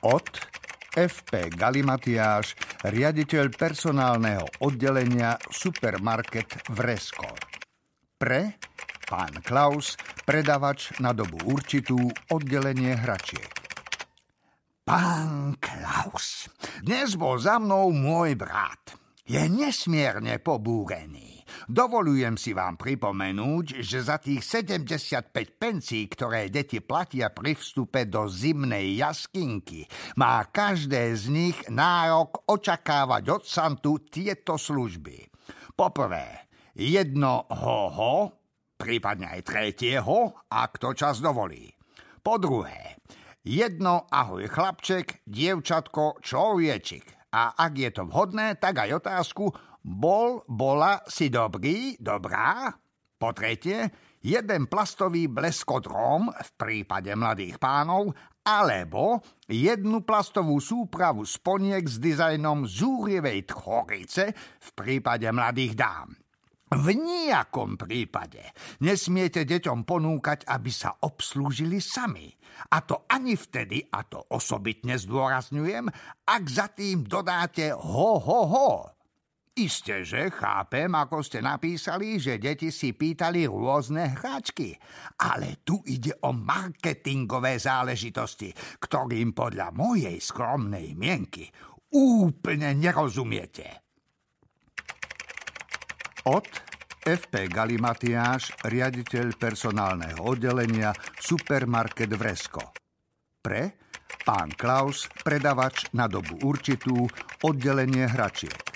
Od FP Galimatiáš, riaditeľ personálneho oddelenia Supermarket Vresko. Pre pán Klaus, predavač na dobu určitú, oddelenie hračiek. Pán Klaus, dnes bol za mnou môj brat. Je nesmierne pobúrený. Dovolujem si vám pripomenúť, že za tých 75 pencí, ktoré deti platia pri vstupe do zimnej jaskinky, má každé z nich nárok očakávať od Santu tieto služby. Poprvé, jedno ho-ho, prípadne aj tretieho, ak to čas dovolí. Po druhé, jedno ahoj chlapček, dievčatko, človečik. A ak je to vhodné, tak aj otázku, bol, bola, si dobrý, dobrá. Po tretie, jeden plastový bleskodrom v prípade mladých pánov, alebo jednu plastovú súpravu sponiek s dizajnom zúrivej tchorice v prípade mladých dám. V nejakom prípade nesmiete deťom ponúkať, aby sa obslúžili sami. A to ani vtedy, a to osobitne zdôrazňujem, ak za tým dodáte ho, ho, ho. Isté, že chápem, ako ste napísali, že deti si pýtali rôzne hračky, ale tu ide o marketingové záležitosti, ktorým podľa mojej skromnej mienky úplne nerozumiete. Od FP Galimatiáš, riaditeľ personálneho oddelenia Supermarket Vresko. Pre pán Klaus, predavač na dobu určitú, oddelenie hračiek.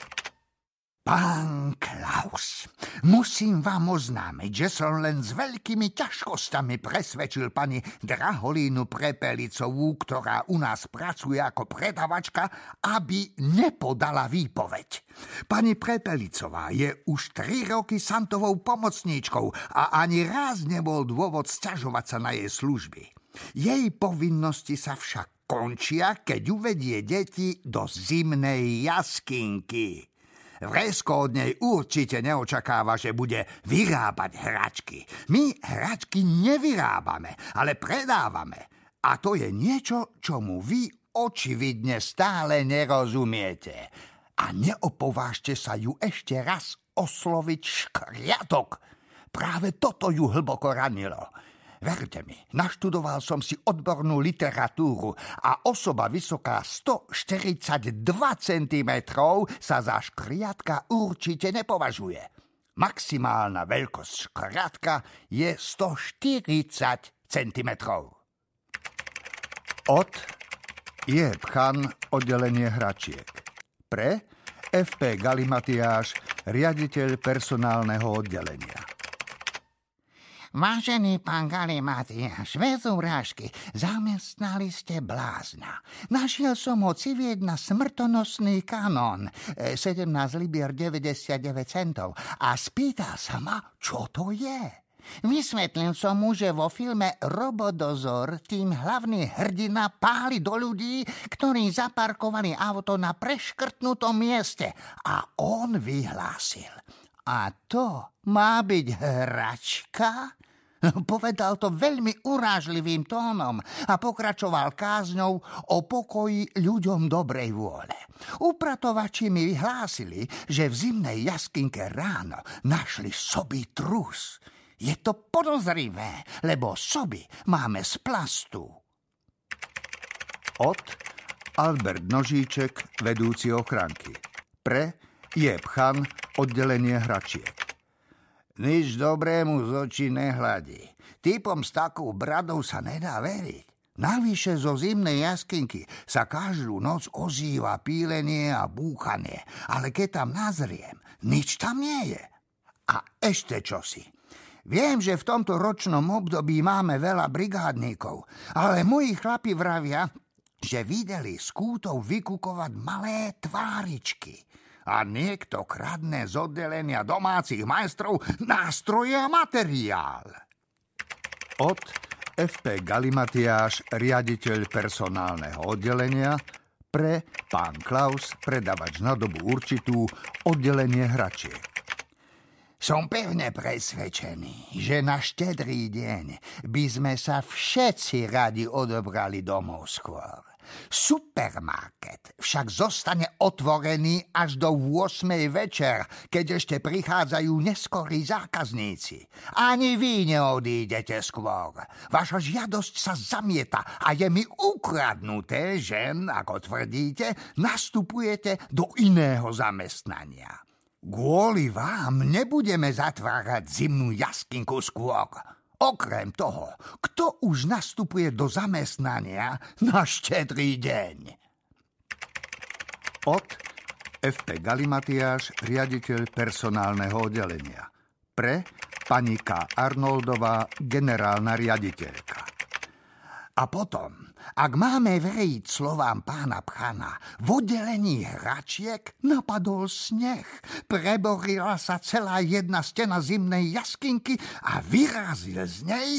Pán Klaus, musím vám oznámiť, že som len s veľkými ťažkostami presvedčil pani Draholínu Prepelicovú, ktorá u nás pracuje ako predavačka, aby nepodala výpoveď. Pani Prepelicová je už tri roky Santovou pomocníčkou a ani raz nebol dôvod sťažovať sa na jej služby. Jej povinnosti sa však končia, keď uvedie deti do zimnej jaskinky. Vresko od nej určite neočakáva, že bude vyrábať hračky. My hračky nevyrábame, ale predávame. A to je niečo, čomu vy očividne stále nerozumiete. A neopovážte sa ju ešte raz osloviť škriatok. Práve toto ju hlboko ranilo. Verte mi, naštudoval som si odbornú literatúru a osoba vysoká 142 cm sa za škriatka určite nepovažuje. Maximálna veľkosť škriatka je 140 cm. Od je pchan oddelenie hračiek. Pre FP Galimatiáš, riaditeľ personálneho oddelenia. Vážený pán Galimatiaš, bez urážky, zamestnali ste blázna. Našiel som ho civieť na smrtonosný kanón, 17 e, libier 99 centov, a spýtal sa ma, čo to je. Vysvetlil som mu, že vo filme Robodozor tým hlavný hrdina páli do ľudí, ktorí zaparkovali auto na preškrtnutom mieste a on vyhlásil. A to má byť hračka? Povedal to veľmi urážlivým tónom a pokračoval kázňou o pokoji ľuďom dobrej vôle. Upratovači mi vyhlásili, že v zimnej jaskinke ráno našli sobý trus. Je to podozrivé, lebo soby máme z plastu. Od Albert Nožíček, vedúci ochranky. Pre je Pchan, oddelenie hračiek. Nič dobrému z očí nehľadí. Typom s takou bradou sa nedá veriť. Navyše zo zimnej jaskinky sa každú noc ozýva pílenie a búchanie, ale keď tam nazriem, nič tam nie je. A ešte čosi. Viem, že v tomto ročnom období máme veľa brigádníkov, ale moji chlapi vravia, že videli z kútov vykukovať malé tváričky – a niekto kradne z oddelenia domácich majstrov nástroje a materiál. Od FP Galimatiáš, riaditeľ personálneho oddelenia, pre pán Klaus, predavač na dobu určitú, oddelenie hračiek. Som pevne presvedčený, že na štedrý deň by sme sa všetci radi odobrali domov skôr. Supermarket však zostane otvorený až do 8. večer, keď ešte prichádzajú neskorí zákazníci. Ani vy neodídete skôr. Vaša žiadosť sa zamieta a je mi ukradnuté, že, ako tvrdíte, nastupujete do iného zamestnania. Kvôli vám nebudeme zatvárať zimnú jaskinku skôr. Okrem toho, kto už nastupuje do zamestnania na štedrý deň? Od FP Galimatiáš, riaditeľ personálneho oddelenia. Pre pani K. Arnoldová, generálna riaditeľka. A potom, ak máme veriť slovám pána Pchana, v oddelení hračiek napadol sneh. Preborila sa celá jedna stena zimnej jaskinky a vyrazil z nej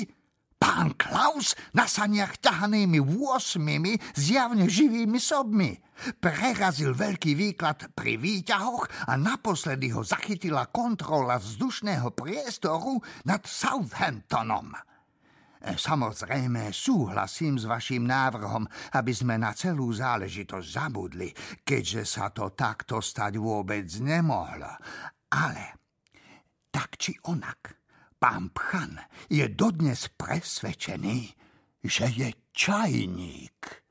pán Klaus na saniach ťahanými 8 zjavne živými sobmi. Prerazil veľký výklad pri výťahoch a naposledy ho zachytila kontrola vzdušného priestoru nad Southamptonom. Samozrejme, súhlasím s vašim návrhom, aby sme na celú záležitosť zabudli, keďže sa to takto stať vôbec nemohlo. Ale tak či onak, pán Pchan je dodnes presvedčený, že je čajník.